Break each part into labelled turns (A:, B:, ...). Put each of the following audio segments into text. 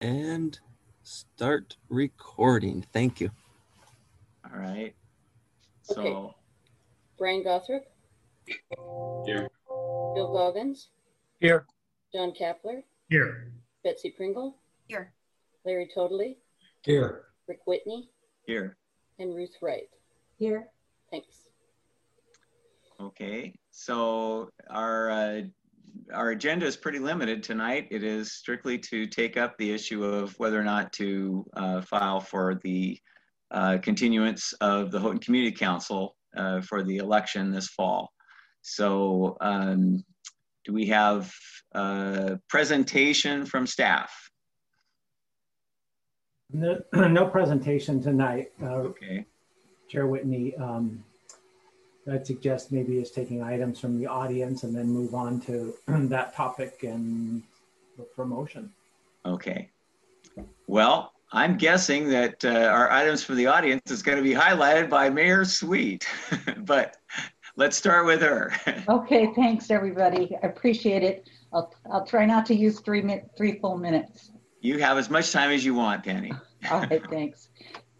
A: and start recording. Thank you.
B: All right.
C: Okay.
B: So,
C: Brian Gawthrop,
D: Here.
C: Bill Goggins,
E: Here.
C: John Kappler,
E: Here.
C: Betsy Pringle,
F: Here.
C: Larry Toedtli,
E: Here.
C: Rick Whitney,
B: here.
C: and Ruth Wright.
F: Here.
C: Thanks.
B: Okay. So our uh, our agenda is pretty limited tonight. It is strictly to take up the issue of whether or not to uh, file for the uh, continuance of the Houghton Community Council uh, for the election this fall. So um, do we have a presentation from staff?
E: No, no presentation tonight. Uh,
B: Okay.
E: Chair Whitney, um, I'd suggest maybe is taking items from the audience and then move on to that topic and look for motion.
B: Okay. Well, I'm guessing that uh, our items for the audience is going to be highlighted by Mayor Sweet, but let's start with her.
F: Okay, thanks, everybody. I appreciate it. I'll, I'll try not to use three min, three full minutes.
B: You have as much time as you want, Penny.
F: All right, thanks.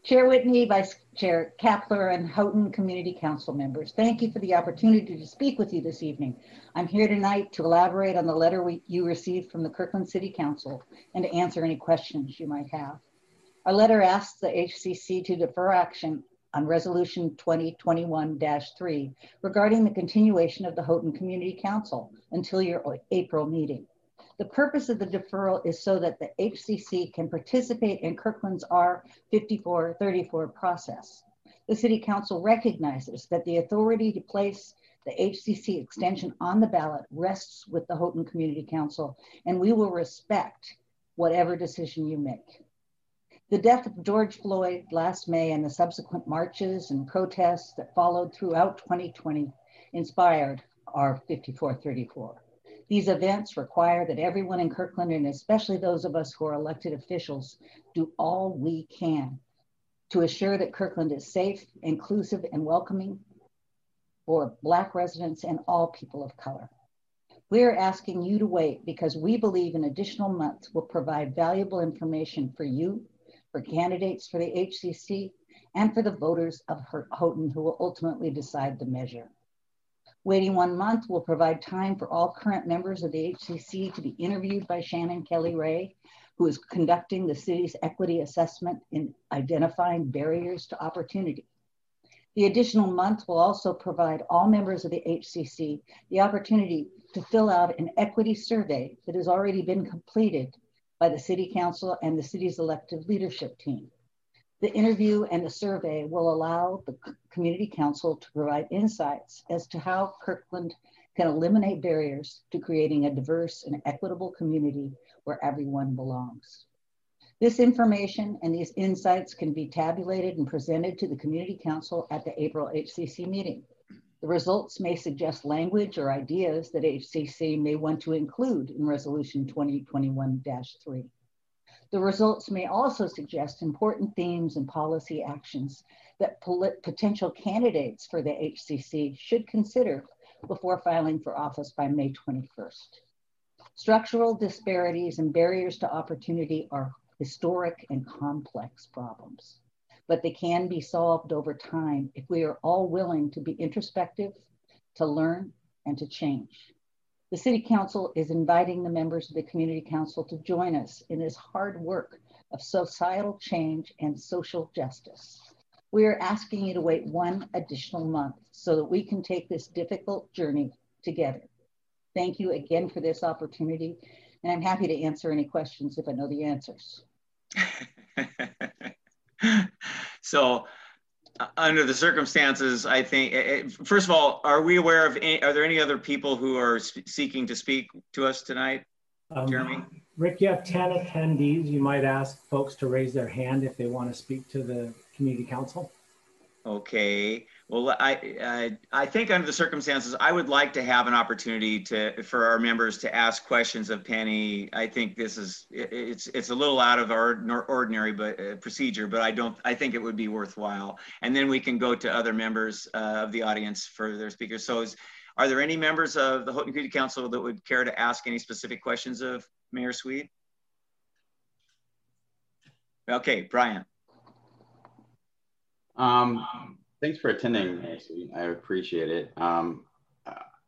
F: Chair Whitney, Vice Chair Kappler, and Houghton Community Council members, thank you for the opportunity to speak with you this evening. I'm here tonight to elaborate on the letter we, you received from the Kirkland City Council and to answer any questions you might have. Our letter asks the HCC to defer action on Resolution 2021-3 regarding the continuation of the Houghton Community Council until your April meeting. The purpose of the deferral is so that the HCC can participate in Kirkland's R5434 process. The City Council recognizes that the authority to place the HCC extension on the ballot rests with the Houghton Community Council, and we will respect whatever decision you make. The death of George Floyd last May and the subsequent marches and protests that followed throughout 2020 inspired our 5434. These events require that everyone in Kirkland, and especially those of us who are elected officials, do all we can to assure that Kirkland is safe, inclusive, and welcoming for Black residents and all people of color. We are asking you to wait because we believe an additional month will provide valuable information for you, for candidates for the HCC, and for the voters of Houghton who will ultimately decide the measure. Waiting one month will provide time for all current members of the HCC to be interviewed by Shannon Kelly Ray, who is conducting the city's equity assessment in identifying barriers to opportunity. The additional month will also provide all members of the HCC the opportunity to fill out an equity survey that has already been completed by the City Council and the city's elected leadership team. The interview and the survey will allow the Community Council to provide insights as to how Kirkland can eliminate barriers to creating a diverse and equitable community where everyone belongs. This information and these insights can be tabulated and presented to the Community Council at the April HCC meeting. The results may suggest language or ideas that HCC may want to include in Resolution 2021-3. The results may also suggest important themes and policy actions that potential candidates for the HCC should consider before filing for office by May 21st. Structural disparities and barriers to opportunity are historic and complex problems, but they can be solved over time if we are all willing to be introspective, to learn, and to change. The City Council is inviting the members of the Community Council to join us in this hard work of societal change and social justice. We are asking you to wait one additional month so that we can take this difficult journey together. Thank you again for this opportunity, and I'm happy to answer any questions if I know the answers.
B: so, under the circumstances, I think, uh, first of all, are we aware of, any, are there any other people who are seeking to speak to us tonight? Um, Jeremy?
E: Rick, you have 10 attendees. You might ask folks to raise their hand if they want to speak to the community council.
B: Okay. Well, I, I, I think under the circumstances, I would like to have an opportunity to for our members to ask questions of Penny. I think this is it's it's a little out of our ordinary but uh, procedure, but I don't I think it would be worthwhile. And then we can go to other members uh, of the audience for their speakers. So, is, are there any members of the Houghton Community Council that would care to ask any specific questions of Mayor Sweet? Okay, Brian.
G: Um, thanks for attending, Ashley. I appreciate it. Um,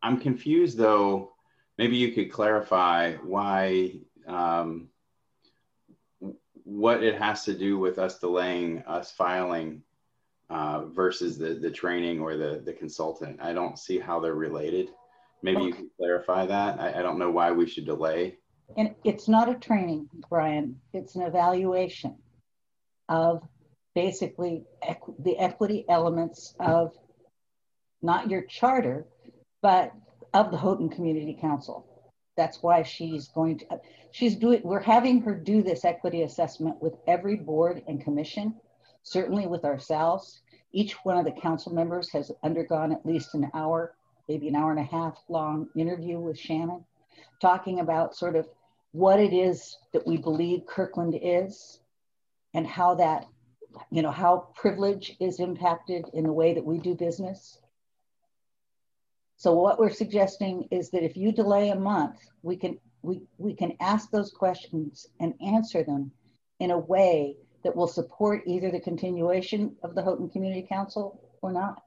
G: I'm confused though. Maybe you could clarify why, um, what it has to do with us delaying us filing uh, versus the, the training or the, the consultant. I don't see how they're related. Maybe you can clarify that. I, I don't know why we should delay.
F: And it's not a training, Brian, it's an evaluation of basically equ- the equity elements of not your charter, but of the Houghton Community Council. That's why she's going to, she's doing, we're having her do this equity assessment with every board and commission, certainly with ourselves. Each one of the council members has undergone at least an hour, maybe an hour and a half long interview with Shannon, talking about sort of what it is that we believe Kirkland is and how that, you know, how privilege is impacted in the way that we do business. So what we're suggesting is that if you delay a month, we can we we can ask those questions and answer them in a way that will support either the continuation of the Houghton Community Council or not.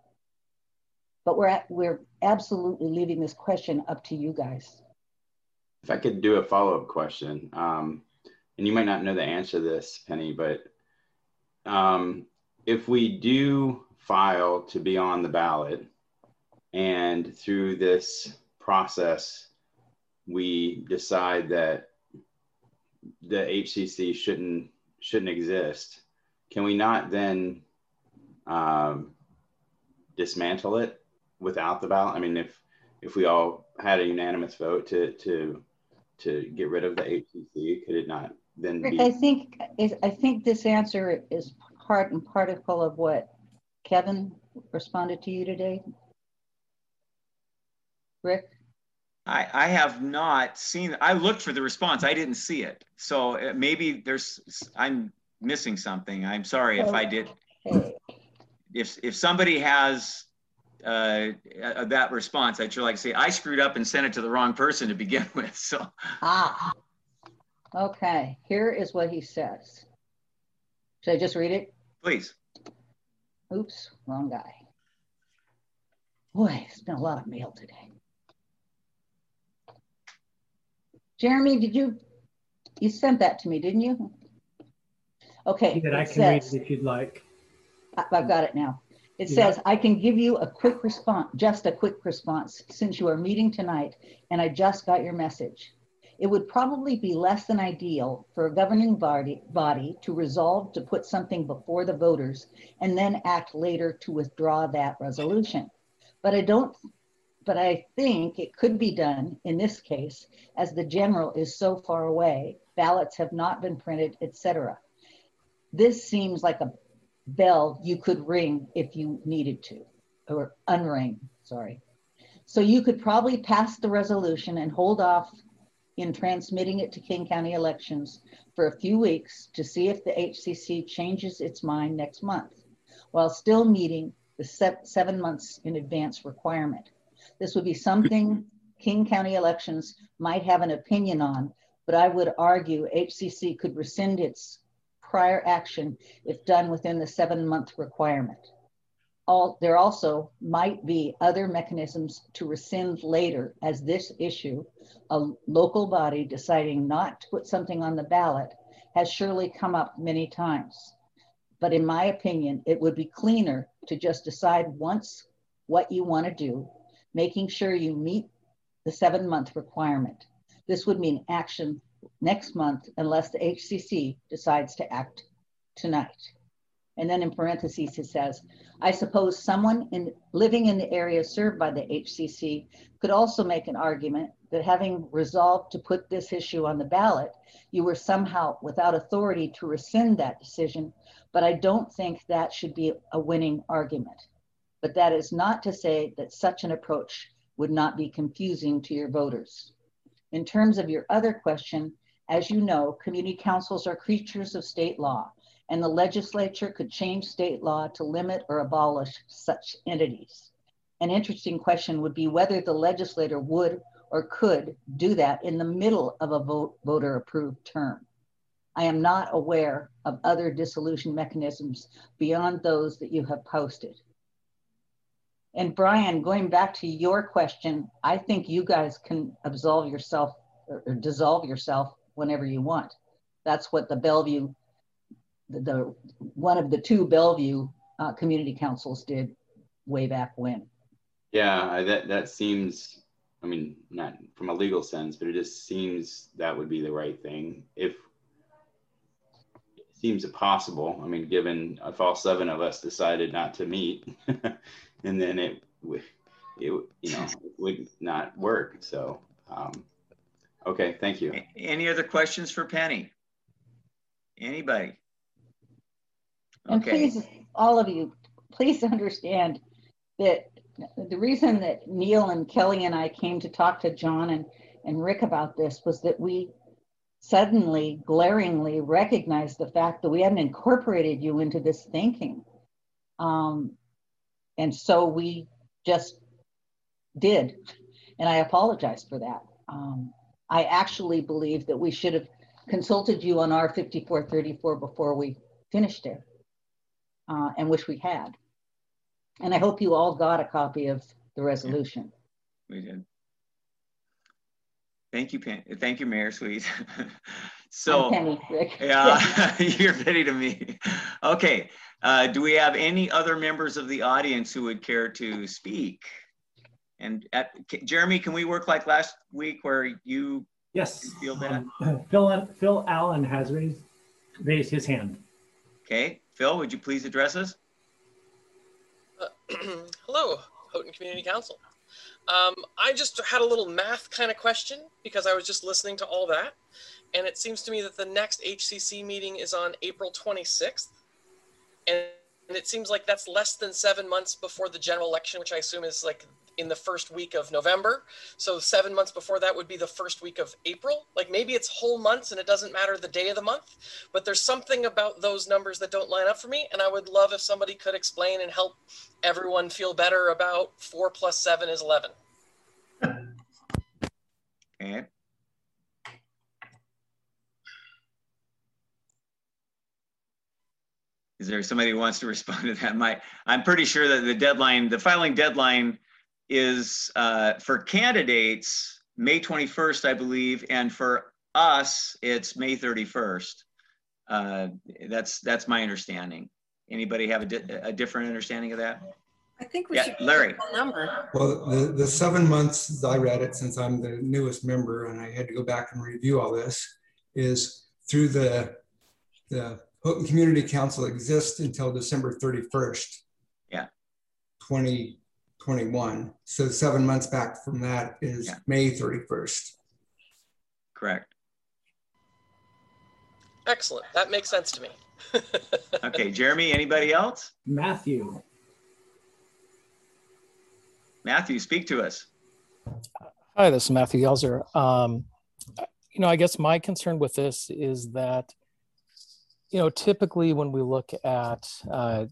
F: But we're at, we're absolutely leaving this question up to you guys.
G: If I could do a follow-up question, um, and you might not know the answer to this, Penny, but um, if we do file to be on the ballot, and through this process, we decide that the HCC shouldn't shouldn't exist, can we not then um, dismantle it without the ballot? I mean, if if we all had a unanimous vote to to to get rid of the HCC, could it not then
F: Rick,
G: be?
F: I think I think this answer is part and particle of what Kevin responded to you today. Rick?
B: I, I have not seen, I looked for the response. I didn't see it. So uh, maybe there's, I'm missing something. I'm sorry if I did.
F: Okay.
B: If, if somebody has uh, uh, that response, I'd sure like to say, I screwed up and sent it to the wrong person to begin with. So
F: Ah. Okay, here is what he says. Should I just read it?
B: please.
F: Oops, wrong guy. Boy, it's been a lot of mail today. Jeremy, did you, you sent that to me, didn't you? Okay.
E: That I
F: it
E: can read it if you'd like.
F: I- I've got it now. It
E: Yeah.
F: says, I can give you a quick response, just a quick response, since you are meeting tonight and I just got your message. It would probably be less than ideal for a governing body, body to resolve to put something before the voters and then act later to withdraw that resolution. But I don't, but I think it could be done in this case, as the general is so far away, ballots have not been printed, etc. This seems like a bell you could ring if you needed to, or unring, sorry. So you could probably pass the resolution and hold off in transmitting it to King County elections for a few weeks to see if the HCC changes its mind next month, while still meeting the se- seven months in advance requirement. This would be something King County elections might have an opinion on, but I would argue HCC could rescind its prior action if done within the seven month requirement. All, there also might be other mechanisms to rescind later as this issue, a local body deciding not to put something on the ballot has surely come up many times. But in my opinion, it would be cleaner to just decide once what you want to do, making sure you meet the seven month requirement. This would mean action next month unless the HCC decides to act tonight. And then in parentheses, it says, I suppose someone in, living in the area served by the HCC could also make an argument that having resolved to put this issue on the ballot, you were somehow without authority to rescind that decision, but I don't think that should be a winning argument. But that is not to say that such an approach would not be confusing to your voters. In terms of your other question, as you know, community councils are creatures of state law, and the legislature could change state law to limit or abolish such entities. An interesting question would be whether the legislator would or could do that in the middle of a vote, voter approved term. I am not aware of other dissolution mechanisms beyond those that you have posted. And Brian, going back to your question, I think you guys can absolve yourself or, or dissolve yourself whenever you want. That's what the Bellevue, the, the one of the two Bellevue uh, community councils did way back when.
G: Yeah, I- that that seems. I mean, not from a legal sense, but it just seems that would be the right thing. If it seems possible. I mean, given if all seven of us decided not to meet, and then it would, it you know, would not work. So, um, okay, thank you.
B: Any other questions for Penny? Anybody?
F: And
B: Okay,
F: please, all of you, please understand that the reason that Neil and Kelly and I came to talk to John and, and Rick about this was that we suddenly, glaringly recognized the fact that we hadn't incorporated you into this thinking. Um, and so we just did. And I apologize for that. Um, I actually believe that we should have consulted you on our 5434 before we finished it uh, and wish we had. And I hope you all got a copy of the resolution.
B: we did. Thank you, Penny. Thank you, Mayor Sweet. So.
F: I'm Penny, Rick.
B: Yeah, you're ready to me. Okay, uh, do we have any other members of the audience who would care to speak? And at, Jeremy, can we work like last week where you,
E: Yes.
B: Feel that?
E: um, Phil, Phil Allen has raised, raised his hand.
B: okay, Phil, would you please address us?
H: Uh, hello, Houghton Community Council. Um, I just had a little math kind of question because I was just listening to all that. And it seems to me that the next HCC meeting is on April 26th. And it seems like that's less than seven months before the general election, which I assume is like in the first week of November. So seven months before that would be the first week of April. Like maybe it's whole months and it doesn't matter the day of the month, but there's something about those numbers that don't line up for me. And I would love if somebody could explain and help everyone feel better about four plus seven is 11.
B: Okay. Is there somebody who wants to respond to that? My, I'm pretty sure that the deadline, the filing deadline is uh, for candidates, May 21st, I believe, and for us, it's May 31st. Uh, That's, that's my understanding. Anybody have a, di- a different understanding of that?
I: I think we
B: Yeah,
I: should.
B: Larry.
I: a Number.
J: Well, the, the seven months, I read it, since I'm the newest member and I had to go back and review all this, is through the, the Houghton Community Council exists until December 31st.
B: Yeah.
J: 2021. So seven months back from that is
B: Yeah.
J: May 31st.
B: Correct.
H: Excellent. That makes sense to me.
B: Okay, Jeremy, anybody else?
E: Matthew,
B: Matthew, speak to us.
K: Hi, this is Matthew Gelzer. Um, you know, I guess my concern with this is that, you know, typically when we look at uh,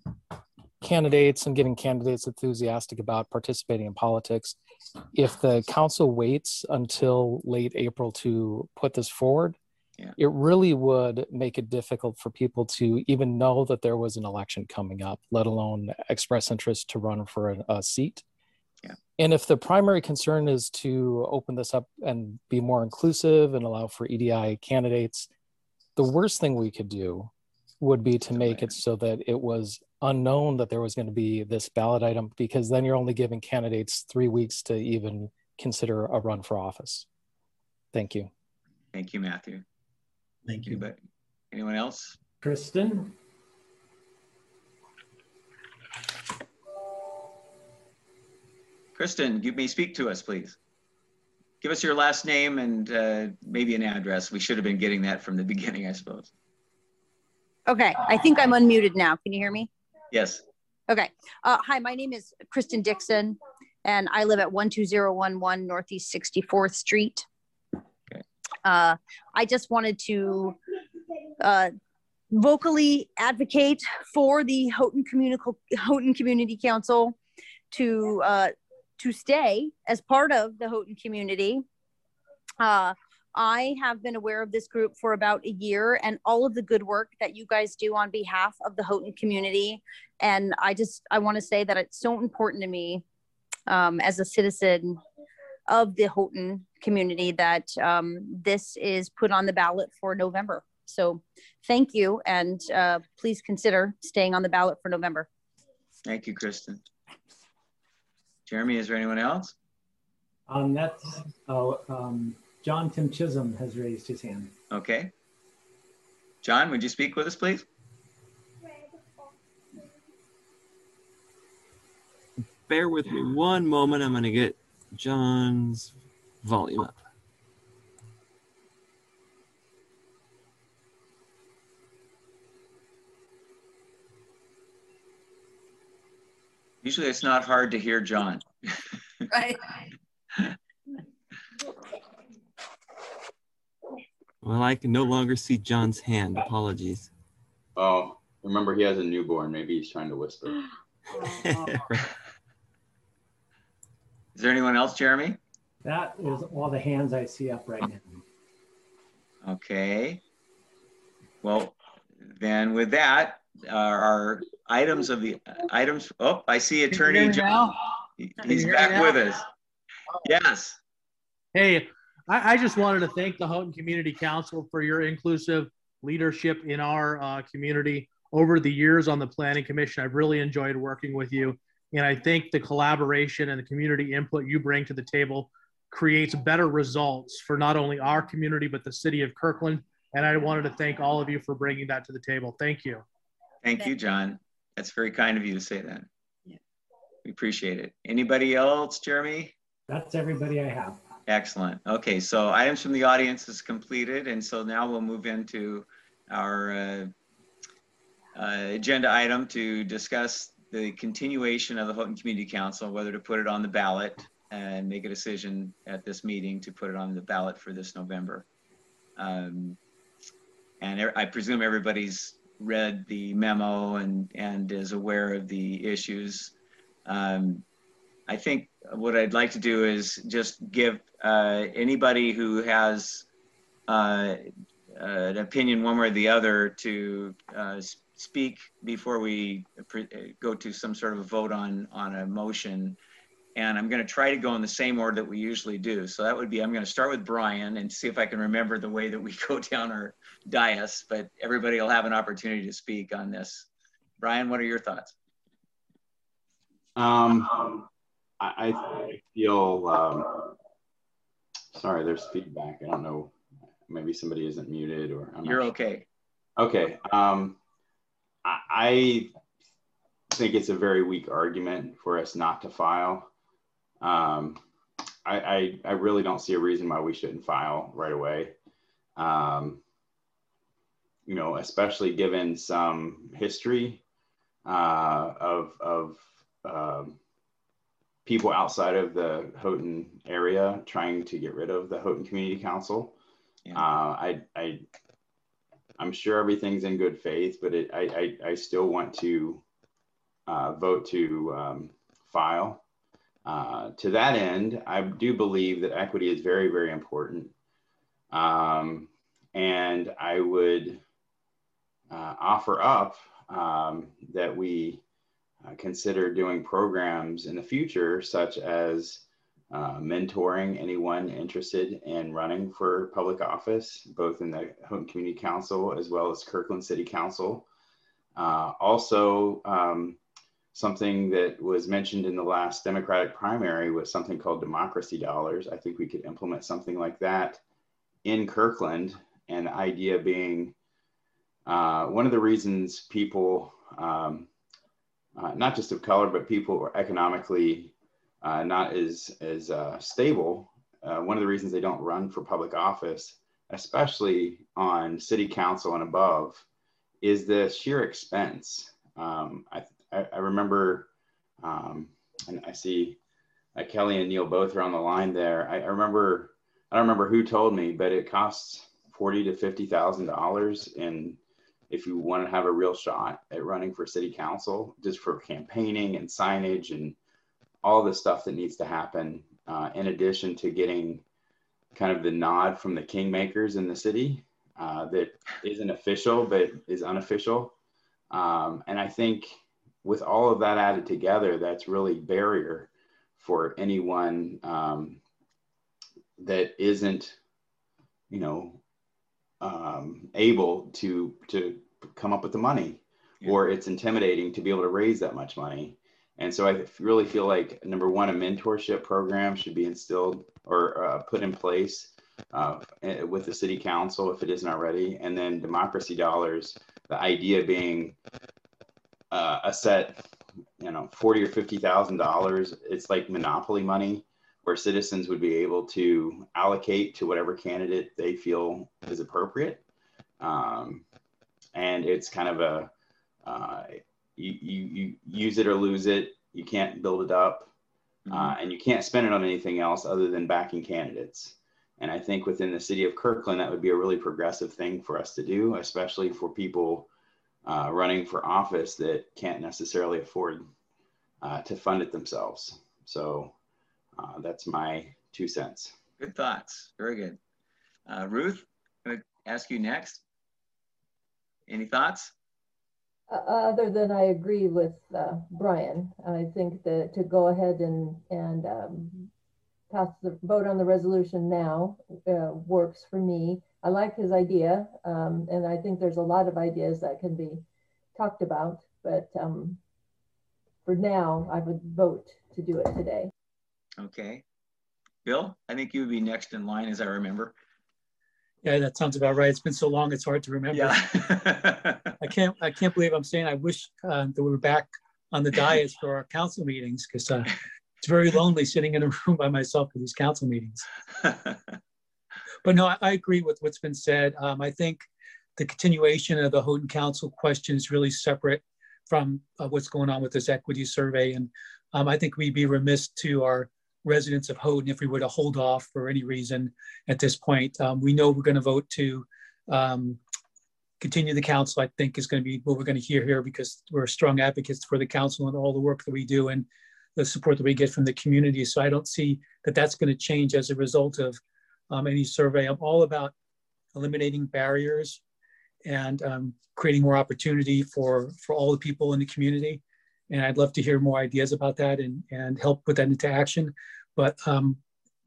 K: candidates and getting candidates enthusiastic about participating in politics, if the council waits until late April to put this forward,
B: Yeah.
K: it really would make it difficult for people to even know that there was an election coming up, let alone express interest to run for a, a seat. And if the primary concern is to open this up and be more inclusive and allow for EDI candidates, the worst thing we could do would be to make it so that it was unknown that there was going to be this ballot item, because then you're only giving candidates three weeks to even consider a run for office. Thank you.
B: Thank you, Matthew.
A: Thank you.
B: Anybody, anyone else?
E: Kristen,
B: Kristen, you may speak to us, please. Give us your last name and uh, maybe an address. We should have been getting that from the beginning, I suppose.
L: Okay, I think I'm unmuted now. Can you hear me?
B: Yes.
L: Okay. Uh, hi, my name is Kristen Dixon, and I live at 12011 Northeast 64th Street.
B: Okay.
L: Uh, I just wanted to uh, vocally advocate for the Houghton Community Houghton Community Council to uh, to stay as part of the Houghton community. I have been aware of this group for about a year and all of the good work that you guys do on behalf of the Houghton community. And I just, I want to say that it's so important to me um, as a citizen of the Houghton community that um, this is put on the ballot for November. So thank you. And uh, please consider staying on the ballot for November.
B: Thank you, Kristen. Jeremy, is there anyone else?
E: Um, that's, oh, um, John Tymczyszyn has raised his hand.
B: Okay. John, would you speak with us, please?
A: Bear with me one moment. I'm going to get John's volume up.
B: Usually it's not hard to hear John.
L: Right.
A: Well, I can no longer see John's hand. Apologies.
G: Oh, remember he has a newborn. Maybe he's trying to whisper.
B: Is there anyone else, Jeremy?
E: That is all the hands I see up right now.
B: Okay. Well, then with that, uh, our items of the items. Oh, I see Attorney John. He- He's
I: hear me
B: back
I: now?
B: with us. Yes.
I: Hey, I, I just wanted to thank the Houghton Community Council for your inclusive leadership in our uh, community over the years on the Planning Commission. I've really enjoyed working with you. And I think the collaboration and the community input you bring to the table creates better results for not only our community, but the city of Kirkland. And I wanted to thank all of you for bringing that to the table. Thank you.
B: Thank you, John. That's very kind of you to say that. We appreciate it. Anybody else, Jeremy?
E: That's everybody I have.
B: Excellent. Okay, so items from the audience is completed, and so now we'll move into our uh, uh, agenda item to discuss the continuation of the Houghton Community Council, whether to put it on the ballot and make a decision at this meeting to put it on the ballot for this November. Um, And I presume everybody's read the memo and, and is aware of the issues. Um, I think what I'd like to do is just give uh, anybody who has uh, an opinion one way or the other to uh, speak before we uh, go to some sort of a vote on, on a motion. And I'm going to try to go in the same order that we usually do. So that would be, I'm going to start with Brian and see if I can remember the way that we go down our dais, but everybody will have an opportunity to speak on this. Brian, what are your thoughts?
G: Um, I, I feel, um, sorry, there's feedback. I don't know. Maybe somebody isn't muted or I'm
B: You're
G: sure.
B: okay.
G: Okay. Um, I, I think it's a very weak argument for us not to file. Um, I, I, I really don't see a reason why we shouldn't file right away. Um, you know, especially given some history uh, of, of um, people outside of the Houghton area trying to get rid of the Houghton Community Council. Uh, I, I, I'm sure everything's in good faith, but it, I, I, I still want to uh, vote to um, file. Uh, to that end, I do believe that equity is very, very important. Um, and I would uh, offer up um, that we uh, consider doing programs in the future, such as uh, mentoring anyone interested in running for public office, both in the Houghton Community Council as well as Kirkland City Council. Uh, also, um, something that was mentioned in the last Democratic primary was something called democracy dollars. I think we could implement something like that in Kirkland, and the idea being uh, one of the reasons people, um, uh, not just of color, but people who are economically uh, not as, as uh, stable, uh, one of the reasons they don't run for public office, especially on city council and above, is the sheer expense. Um, I, I, I remember, um, and I see uh, Kelly and Neil both are on the line there. I, I remember, I don't remember who told me, but it costs forty to fifty thousand dollars in if you want to have a real shot at running for city council, just for campaigning and signage and all the stuff that needs to happen, uh, in addition to getting kind of the nod from the kingmakers in the city uh, that isn't official but is unofficial. Um, and I think with all of that added together, that's really barrier for anyone um, that isn't, you know, um, able to to come up with the money, yeah. or it's intimidating to be able to raise that much money. And so I really feel like number one, a mentorship program should be instilled or uh, put in place uh, eh, with the city council if it isn't already. And then democracy dollars, the idea being uh, a set, you know, forty or fifty thousand dollars. It's like monopoly money, where citizens would be able to allocate to whatever candidate they feel is appropriate. Um, and it's kind of a uh, you, you, you use it or lose it. You can't build it up, mm-hmm. uh, and you can't spend it on anything else other than backing candidates. And I think within the city of Kirkland, that would be a really progressive thing for us to do, especially for people uh, running for office that can't necessarily afford uh, to fund it themselves. So uh, that's my two cents.
B: Good thoughts. Very good. Uh, Ruth, I'm going to ask you next. Any thoughts?
M: Uh, other than I agree with uh, Brian, I think that to go ahead and, and um, pass the vote on the resolution now works for me. I like his idea, um, and I think there's a lot of ideas that can be talked about, but um, for now, I would vote to do it today.
B: Okay. Bill, I think you would be next in line as I remember.
N: Yeah, that sounds about right. It's been so long, it's hard to remember.
B: Yeah.
N: I can't, I can't believe I'm saying I wish uh, that we were back on the dais for our council meetings because uh, it's very lonely sitting in a room by myself for these council meetings. but no, I, I, agree with what's been said. Um, I think the continuation of the Houghton Council question is really separate from uh, what's going on with this equity survey. And um, I think we'd be remiss to our residents of Houghton if we were to hold off for any reason at this point. Um, we know we're going to vote to um, continue the council, I think is going to be what we're going to hear here because we're strong advocates for the council and all the work that we do and the support that we get from the community. So I don't see that that's going to change as a result of um, any survey. I'm all about eliminating barriers and um, creating more opportunity for, for all the people in the community. And I'd love to hear more ideas about that and, and help put that into action. But um,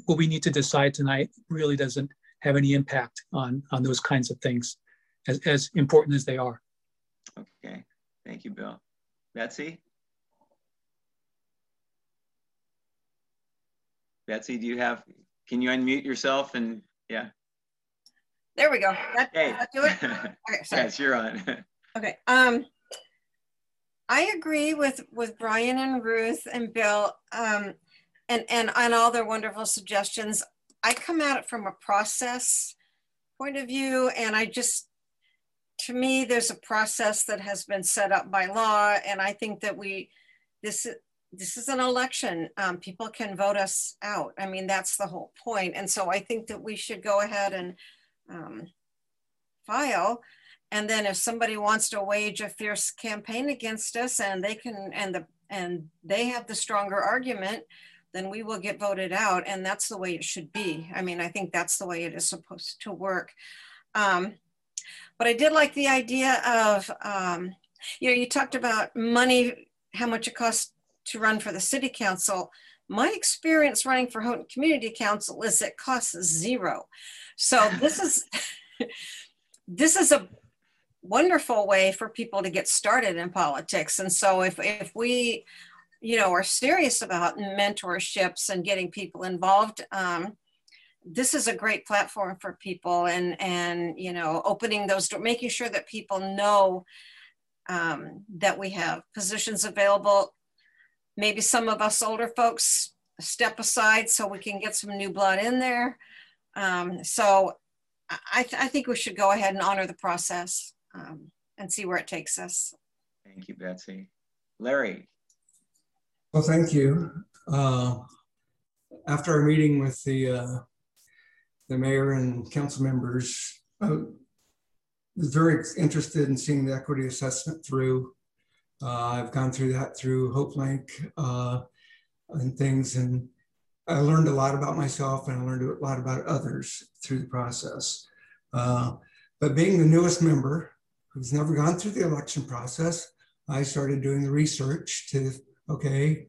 N: what we need to decide tonight really doesn't have any impact on, on those kinds of things, as, as important as they are.
B: Okay, thank you, Bill. Betsy? Betsy, do you have, can you unmute yourself and, yeah.
O: There we go. That,
B: hey.
O: that do it? Okay, sorry.
B: yes, you're on.
O: okay. Um, I agree with with Brian and Ruth and Bill, um, and and on all their wonderful suggestions. I come at it from a process point of view, and I just, to me, there's a process that has been set up by law, and I think that we, this is this is an election. Um, people can vote us out. I mean, that's the whole point. And so I think that we should go ahead and um, file. And then if somebody wants to wage a fierce campaign against us and they can, and the, and they have the stronger argument, then we will get voted out. And that's the way it should be. I mean, I think that's the way it is supposed to work. Um, but I did like the idea of, um, you know, you talked about money, how much it costs to run for the city council. My experience running for Houghton Community Council is it costs zero. So this is this is a wonderful way for people to get started in politics. And so if if we, you know, are serious about mentorships and getting people involved, um, this is a great platform for people and and you know opening those doors, making sure that people know um, that we have positions available. Maybe some of us older folks step aside so we can get some new blood in there. Um, so I, th I, think we should go ahead and honor the process um, and see where it takes us.
B: Thank you, Betsy. Larry.
J: Well, thank you. Uh, after our meeting with the uh, the mayor and council members, I was very interested in seeing the equity assessment through. Uh, I've gone through that through HopeLink uh, and things, and I learned a lot about myself and I learned a lot about others through the process. Uh, but being the newest member who's never gone through the election process, I started doing the research to, okay,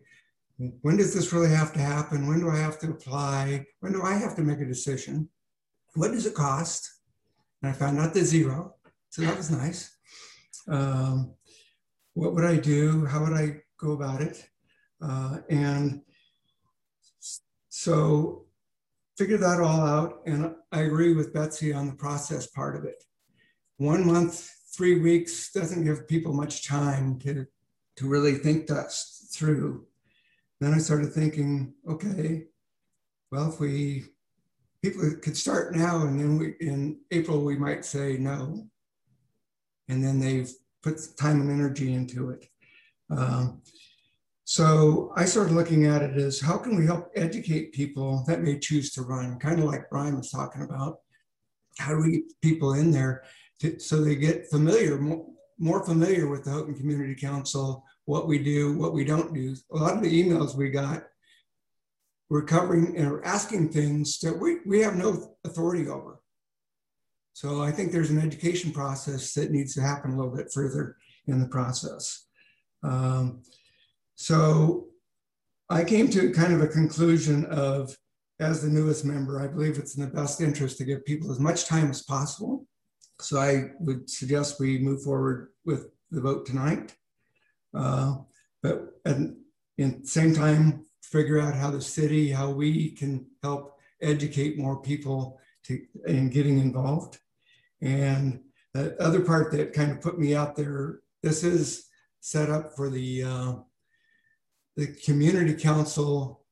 J: when does this really have to happen? When do I have to apply? When do I have to make a decision? What does it cost? And I found out the zero. So that was nice. Um, what would I do? How would I go about it? Uh, and so figure that all out. And I agree with Betsy on the process part of it. One month, three weeks doesn't give people much time to, to really think that through. Then I started thinking, okay, well, if we people could start now and then we in April we might say no. And then they've put time and energy into it. Um, so I started looking at it as how can we help educate people that may choose to run, kind of like Brian was talking about. How do we get people in there to, so they get familiar, more, more familiar with the Houghton Community Council, what we do, what we don't do. A lot of the emails we got were covering or asking things that we, we have no authority over. So I think there's an education process that needs to happen a little bit further in the process. Um, so I came to kind of a conclusion of, as the newest member, I believe it's in the best interest to give people as much time as possible. So I would suggest we move forward with the vote tonight. Uh, but at, the same time, figure out how the city, how we can help educate more people to, in getting involved. And the other part that kind of put me out there, this is set up for the uh, the community council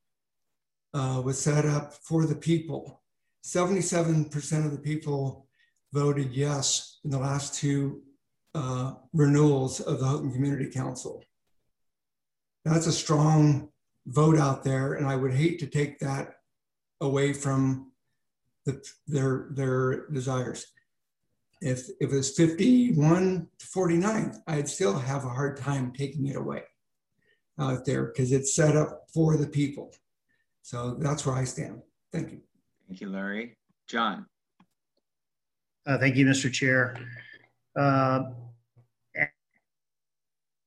J: uh, was set up for the people. 77% of the people voted yes in the last two uh, renewals of the Houghton Community Council. That's a strong vote out there, and I would hate to take that away from the, their, their desires. If, if it's 51 to 49, I'd still have a hard time taking it away out there because it's set up for the people. So that's where I stand. Thank you.
B: Thank you, Larry. John.
P: Uh, thank you, Mr. Chair. Uh,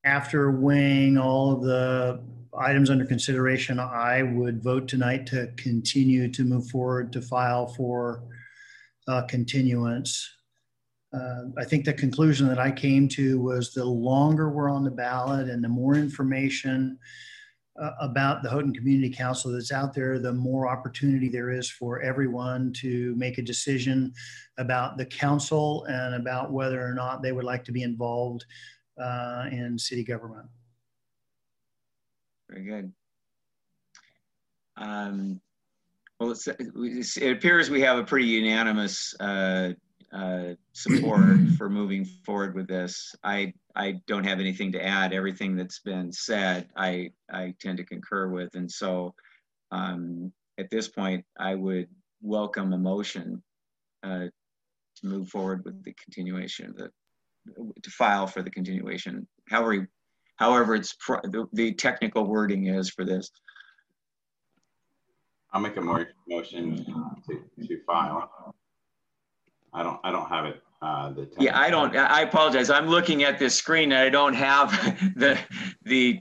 P: after weighing all of the items under consideration, I would vote tonight to continue to move forward to file for uh, continuance. Uh, I think the conclusion that I came to was the longer we're on the ballot and the more information uh, about the Houghton Community Council that's out there, the more opportunity there is for everyone to make a decision about the council and about whether or not they would like to be involved uh, in city government.
B: Very good. Um, well, it appears we have a pretty unanimous uh, uh, support for moving forward with this. I I don't have anything to add. Everything that's been said, I I tend to concur with, and so um, at this point, I would welcome a motion uh, to move forward with the continuation of the to file for the continuation. However, however, it's the, the technical wording is for this.
G: I'll make a motion to, to file. I don't I don't have it. Uh, the
B: yeah, I don't. I apologize. I'm looking at this screen and I don't have the the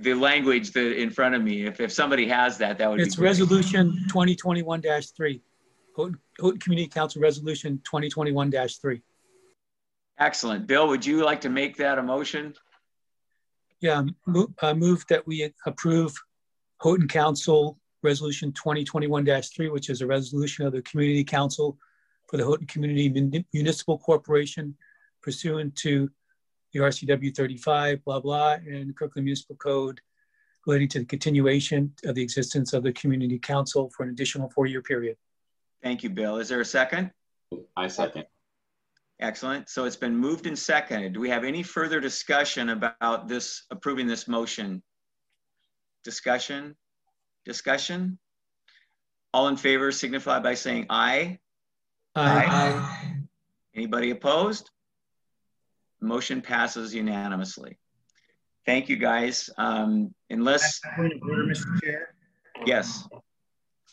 B: the language that in front of me. If if somebody has that, that would
N: it's
B: be.
N: It's resolution 2021-3, Houghton Community Council Resolution 2021-3.
B: Excellent, Bill. Would you like to make that a motion?
N: Yeah, move, uh, move that we approve Houghton Council Resolution 2021-3, which is a resolution of the Community Council for the Houghton Community Municipal Corporation pursuant to the RCW 35, blah, blah, and Kirkland Municipal Code relating to the continuation of the existence of the Community Council for an additional four-year period.
B: Thank you, Bill. Is there a second?
G: I second.
B: Excellent. So it's been moved and seconded. Do we have any further discussion about this, approving this motion? Discussion? Discussion? All in favor signify by saying aye.
N: Aye. Aye.
B: Anybody opposed? Motion passes unanimously. Thank you, guys. Um, unless.
P: Point of order, Mr. Chair.
B: Yes.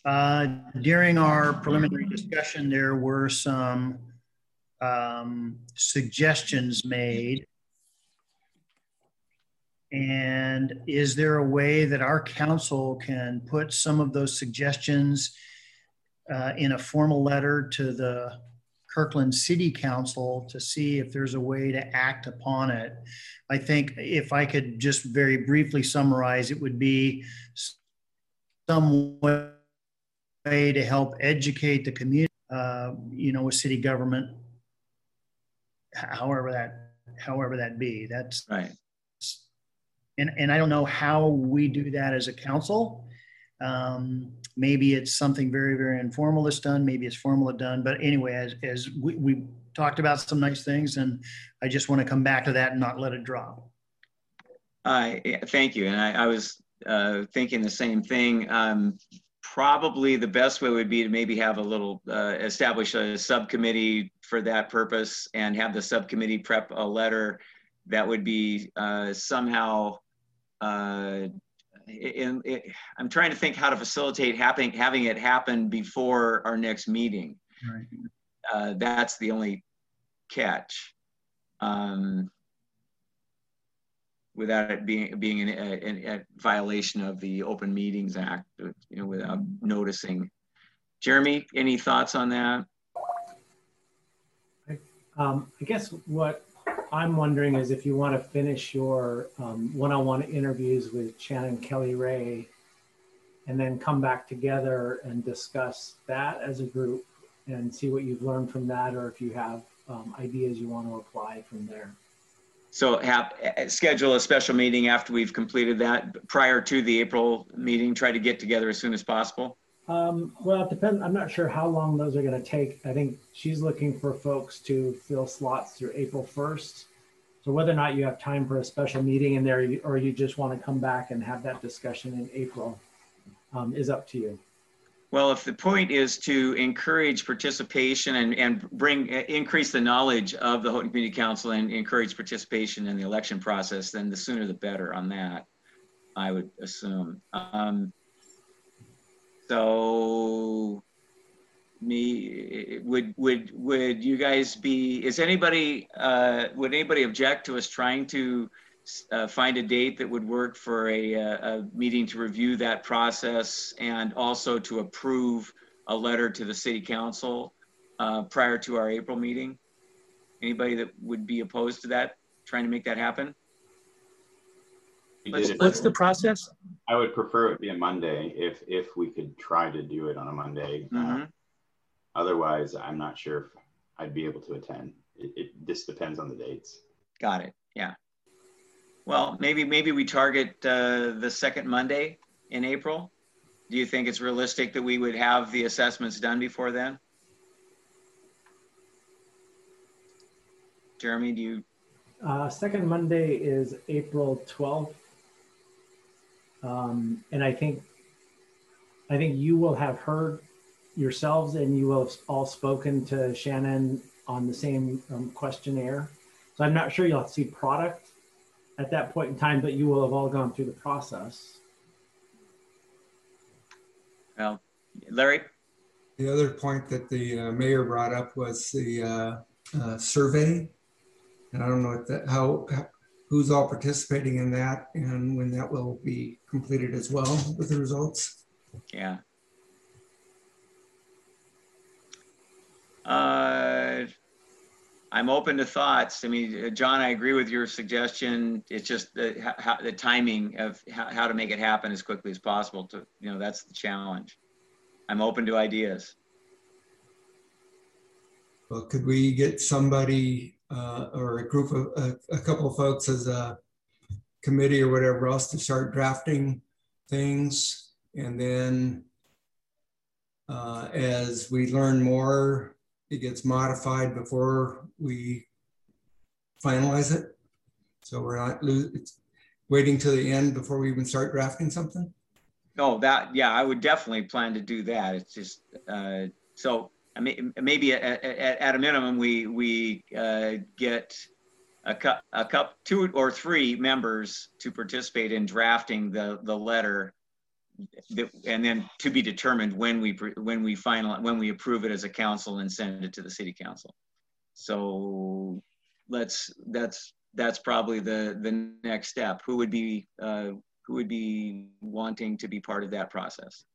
P: Uh, During our preliminary discussion, there were some um, suggestions made. And is there a way that our council can put some of those suggestions uh, in a formal letter to the Kirkland City Council to see if there's a way to act upon it? I think if I could just very briefly summarize, it would be some way to help educate the community, uh, you know, with city government, however that, however that be. That's
B: right.
P: And and I don't know how we do that as a council. Um, maybe it's something very very informal that's done. Maybe it's formal done. But anyway, as as we, we talked about some nice things, and I just want to come back to that and not let it drop.
B: Uh, thank you. And I, I was uh, thinking the same thing. Um, probably the best way would be to maybe have a little uh, establish a subcommittee for that purpose and have the subcommittee prep a letter that would be uh, somehow uh, in, in, I'm trying to think how to facilitate having having it happen before our next meeting.
P: Right.
B: Uh, that's the only catch. Um, without it being being a, a violation of the Open Meetings Act, you know, without noticing. Jeremy, any thoughts on that?
E: Um, I guess what I'm wondering is if you want to finish your um, one-on-one interviews with Shannon Kelly Ray and then come back together and discuss that as a group and see what you've learned from that or if you have um, ideas you want to apply from there.
B: So have schedule a special meeting after we've completed that prior to the April meeting, try to get together as soon as possible.
E: Um, well, it depends. I'm not sure how long those are going to take. I think she's looking for folks to fill slots through April 1st. So whether or not you have time for a special meeting in there or you just want to come back and have that discussion in April um, is up to you.
B: Well, if the point is to encourage participation and, and bring increase the knowledge of the Houghton Community Council and encourage participation in the election process, then the sooner the better on that, I would assume. Um, so me would would would you guys be is anybody uh would anybody object to us trying to uh, find a date that would work for a, a, meeting to review that process and also to approve a letter to the city council uh, prior to our April meeting? Anybody that would be opposed to that, trying to make that happen?
N: What's, what's the process?
G: I would prefer it be a Monday if if we could try to do it on a Monday.
B: Mm -hmm.
G: uh, otherwise, I'm not sure if I'd be able to attend. It, it just depends on the dates.
B: Got it. Yeah. Well, maybe maybe we target uh, the second Monday in April. Do you think it's realistic that we would have the assessments done before then? Jeremy, do you?
E: Uh, second Monday is April 12th. Um, and I think, I think you will have heard yourselves and you will have all spoken to Shannon on the same um, questionnaire. So I'm not sure you'll see product at that point in time, but you will have all gone through the process.
B: Well, Larry?
J: The other point that the uh, mayor brought up was the uh, uh, survey. And I don't know what that, how, how, who's all participating in that and when that will be completed as well with the results.
B: Yeah. Uh, I'm open to thoughts. I mean, uh, John, I agree with your suggestion. It's just the, how, the timing of how, how to make it happen as quickly as possible. To you know, that's the challenge. I'm open to ideas.
J: Well, could we get somebody uh, or a group of a, couple of folks as a committee or whatever else to start drafting things, and then uh, as we learn more, it gets modified before we finalize it. So we're not waiting to the end before we even start drafting something.
B: No, that yeah, I would definitely plan to do that. It's just uh, so I mean, maybe at, at, at, a minimum we we uh, get a cup a cup two or three members to participate in drafting the the letter that- and then to be determined when we, when we final, when we approve it as a council and send it to the city council. So let's, that's, that's probably the, the next step. Who would be, uh, who would be wanting to be part of that process?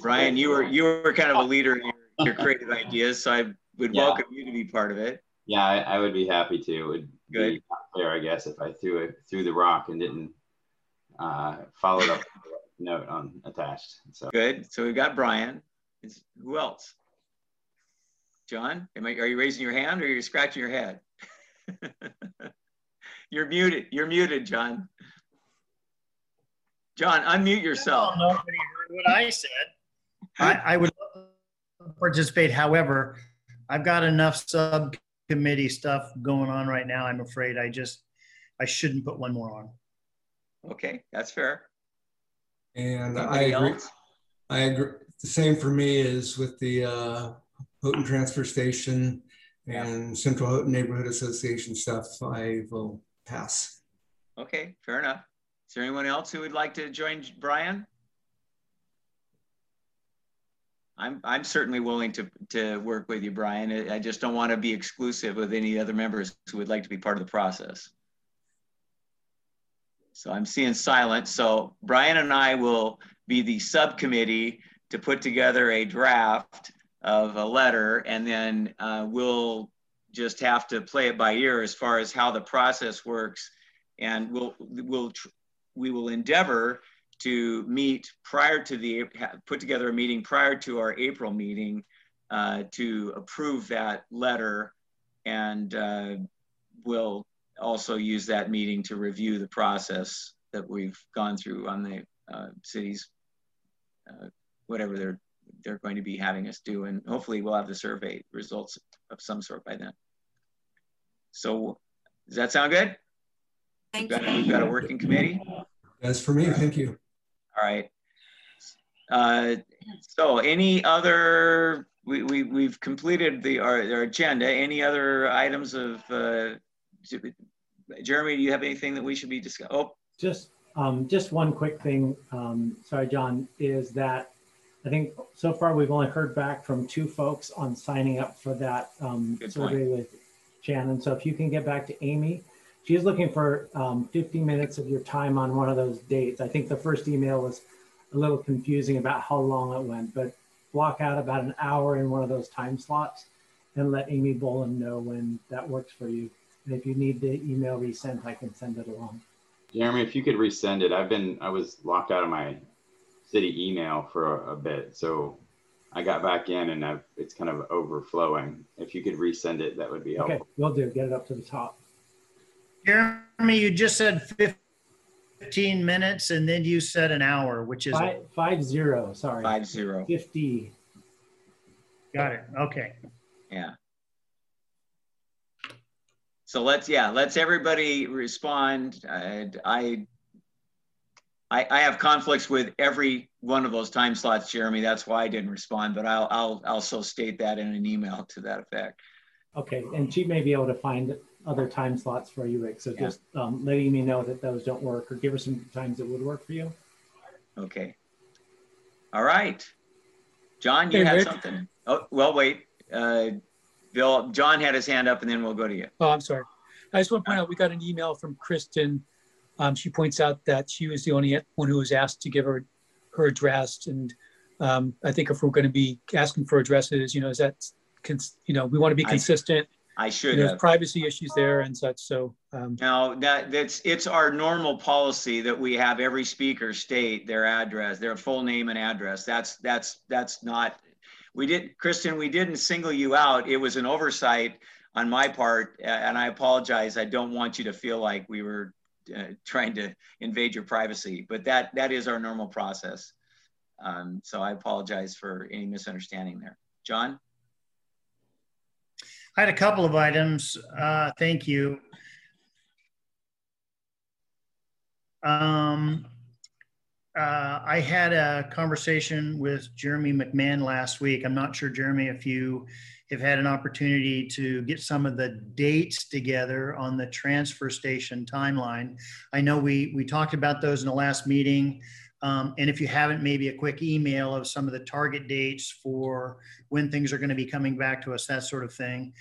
B: Brian, you were, you were kind of a leader in your, your creative ideas, so I would
G: Yeah.
B: welcome you to be part of it.
G: Yeah, I, I would be happy to. It would
B: Good.
G: be not fair, I guess, if I threw it threw the rock and didn't uh, follow up a note on attached. So
B: Good. So we've got Brian. Is, who else? John, am I, are you raising your hand or are you scratching your head? You're muted. You're muted, John. John, unmute yourself.
P: Nobody heard what I said. I, I would participate. However, I've got enough subcommittee stuff going on right now. I'm afraid I just, I shouldn't put one more on.
B: Okay, that's fair.
J: And I agree.
B: else?
J: I agree. The same for me is with the uh, Houghton Transfer Station and Central Houghton Neighborhood Association stuff. I will pass.
B: Okay, fair enough. Is there anyone else who would like to join Brian? I'm, I'm certainly willing to, to work with you, Brian. I- just don't want to be exclusive with any other members who would like to be part of the process. So I'm seeing silence. So Brian and I will be the subcommittee to put together a draft of a letter and then uh, we'll just have to play it by ear as far as how the process works. And we'll, we'll, we will endeavor to meet prior to the, put together a meeting prior to our April meeting uh, to approve that letter. And uh, we'll also use that meeting to review the process that we've gone through on the uh, city's, uh, whatever they're, they're going to be having us do. And hopefully we'll have the survey results of some sort by then. So does that sound good? We've got, a- we've got a working committee.
J: That's for me. Thank you.
B: All right. Uh, so any other, we, we, we've completed the, our, our agenda. Any other items of, uh, Jeremy, do you have anything that we should be discussing? Oh,
E: Just, um, just one quick thing, um, sorry, John, is that I think so far we've only heard back from two folks on signing up for that, um, survey with Shannon. So if you can get back to Amy, she is looking for, um, 50 minutes of your time on one of those dates. I think the first email was a little confusing about how long it went, but block out about an hour in one of those time slots and let Amy Boland know when that works for you. And if you need the email resent, I can send it along.
G: Jeremy, if you could resend it, I've been I was locked out of my city email for a, a bit, so I got back in and I've, it's kind of overflowing. If you could resend it, that would be helpful.
E: Okay, will do. Get it up to the top.
P: Jeremy, you just said 15 minutes and then you said an hour, which is,
E: Five, five zero, sorry.
B: Five zero.
E: Fifty.
P: got it. Okay.
B: Yeah. So let's, yeah, let's everybody respond. I, I, I, I have conflicts with every one of those time slots, Jeremy. That's why I didn't respond, but I'll, I'll also state that in an email to that effect.
E: Okay, and she may be able to find other time slots for you, Rick. So
B: Yeah.
E: just um, letting me know that those don't work or give her some times that would work for you.
B: Okay. All right. John, you
N: Hey,
B: had
N: Rick.
B: something? Oh, well, wait. Uh, Bill, John had his hand up and then we'll go to you.
N: Oh, I'm sorry. I just want to point out, we got an email from Kristen. Um, she points out that she was the only one who was asked to give her her address. And um, I think if we're going to be asking for addresses, you know, is that, cons- you know, we want to be
B: I-
N: consistent.
B: I should
N: There's
B: have.
N: privacy issues there and such. So um,
B: No, that, that's, it's our normal policy that we have every speaker state their address, their full name and address. That's, that's, that's not, we did, Kristen, we didn't single you out. It was an oversight on my part, and I apologize. I don't want you to feel like we were uh, trying to invade your privacy, but that, that is our normal process. Um, so I apologize for any misunderstanding there. John?
P: I had a couple of items. Uh, thank you. Um, uh, I had a conversation with Jeremy McMahon last week. I'm not sure, Jeremy, if you have had an opportunity to get some of the dates together on the transfer station timeline. I know we, we talked about those in the last meeting. Um, and if you haven't, maybe a quick email of some of the target dates for when things are going to be coming back to us, that sort of thing.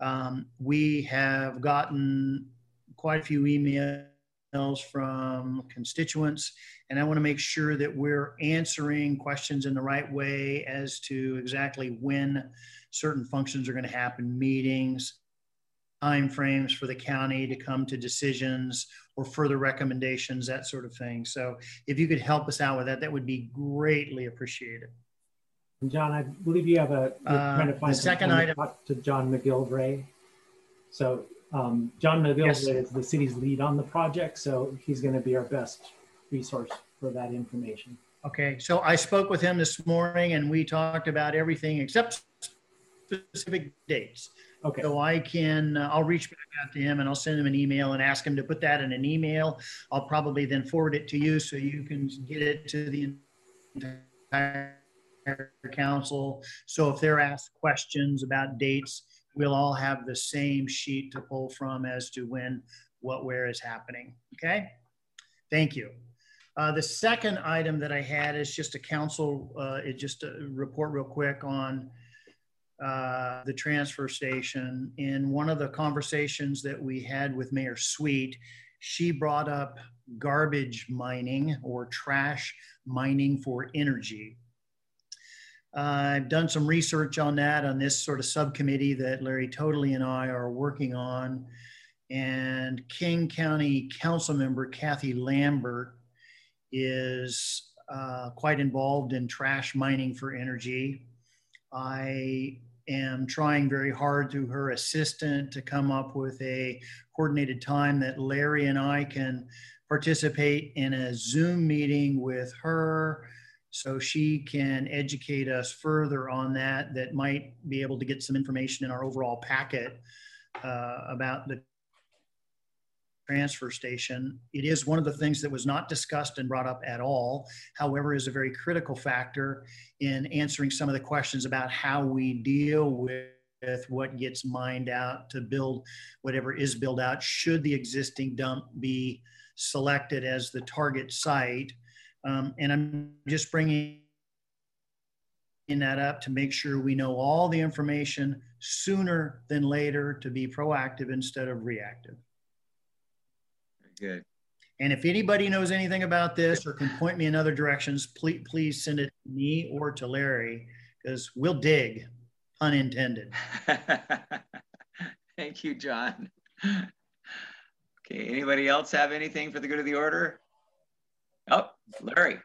P: Um, we have gotten quite a few emails from constituents, and I want to make sure that we're answering questions in the right way as to exactly when certain functions are going to happen, meetings, timeframes for the county to come to decisions or further recommendations, that sort of thing. So if you could help us out with that, that would be greatly appreciated.
E: And John, I believe you have a,
P: Uh,
E: trying to find
P: the second
E: to
P: item-
E: talk To John MacGillivray. So um, John MacGillivray
P: Yes.
E: is the city's lead on the project, so he's going to be our best resource for that information.
P: Okay, so I spoke with him this morning and we talked about everything except specific dates.
E: Okay.
P: So I can, uh, I'll reach back out to him and I'll send him an email and ask him to put that in an email. I'll probably then forward it to you so you can get it to the entire council. So if they're asked questions about dates, we'll all have the same sheet to pull from as to when, what, where is happening. Okay? Thank you. Uh, the second item that I had is just a council, uh, it just a report real quick on uh, the transfer station. In one of the conversations that we had with Mayor Sweet, she brought up garbage mining or trash mining for energy. Uh, I've done some research on that on this sort of subcommittee that Larry Toedtli and I are working on. And King County Council Member Kathy Lambert is uh, quite involved in trash mining for energy. I am trying very hard through her assistant to come up with a coordinated time that Larry and I can participate in a Zoom meeting with her so she can educate us further on that, that might be able to get some information in our overall packet uh, about the transfer station. It is one of the things that was not discussed and brought up at all. However, is a very critical factor in answering some of the questions about how we deal with what gets mined out to build whatever is built out. Should the existing dump be selected as the target site? Um, and I'm just bringing in that up to make sure we know all the information sooner than later to be proactive instead of reactive.
B: Good.
P: And if anybody knows anything about this or can point me in other directions, please, please send it to me or to Larry because we'll dig, pun intended.
B: Thank you, John. Okay, anybody else have anything for the good of the order? Oh, Larry.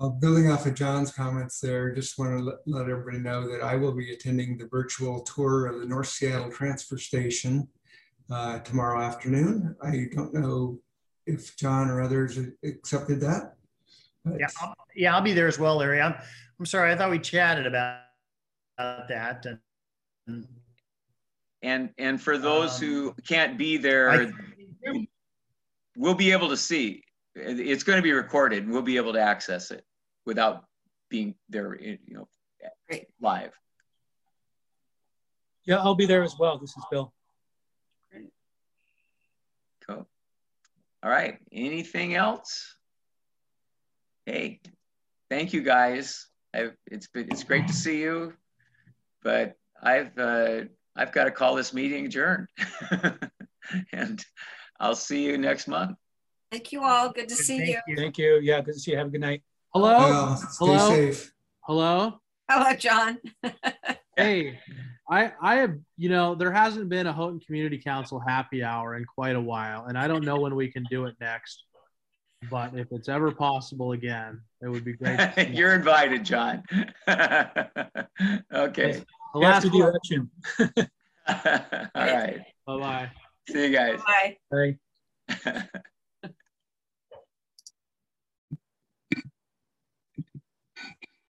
J: Uh, building off of John's comments there, just want to let, let everybody know that I will be attending the virtual tour of the North Seattle Transfer Station uh, tomorrow afternoon. I don't know if John or others accepted that. but-
P: Yeah, I'll, yeah, I'll be there as well, Larry. I'm, I'm sorry. I thought we chatted about, about that. And
B: And and for those who
P: Um,
B: can't be there,
P: I-
B: we'll be able to see. It's going to be recorded. and We'll be able to access it without being there, you know, live.
N: Yeah, I'll be there as well. This is Bill.
B: All right. Anything else? Hey, thank you guys. I've, it's been it's great to see you, but I've uh, I've got to call this meeting adjourned, and I'll see you next month.
O: Thank you all. Good to see you.
N: Thank you. Yeah, good to see you. Have a good night.
I: Hello?
J: Well, stay
I: Hello?
J: safe.
I: Hello?
O: Hello, John.
I: Hey, I I have you know there hasn't been a Houghton Community Council happy hour in quite a while, and I don't know when we can do it next. But if it's ever possible again, it would be great.
B: You're invited, John. okay.
I: The last
N: After the
I: one.
N: election.
B: All right.
I: Bye bye.
B: See you guys.
O: Bye.
N: Bye.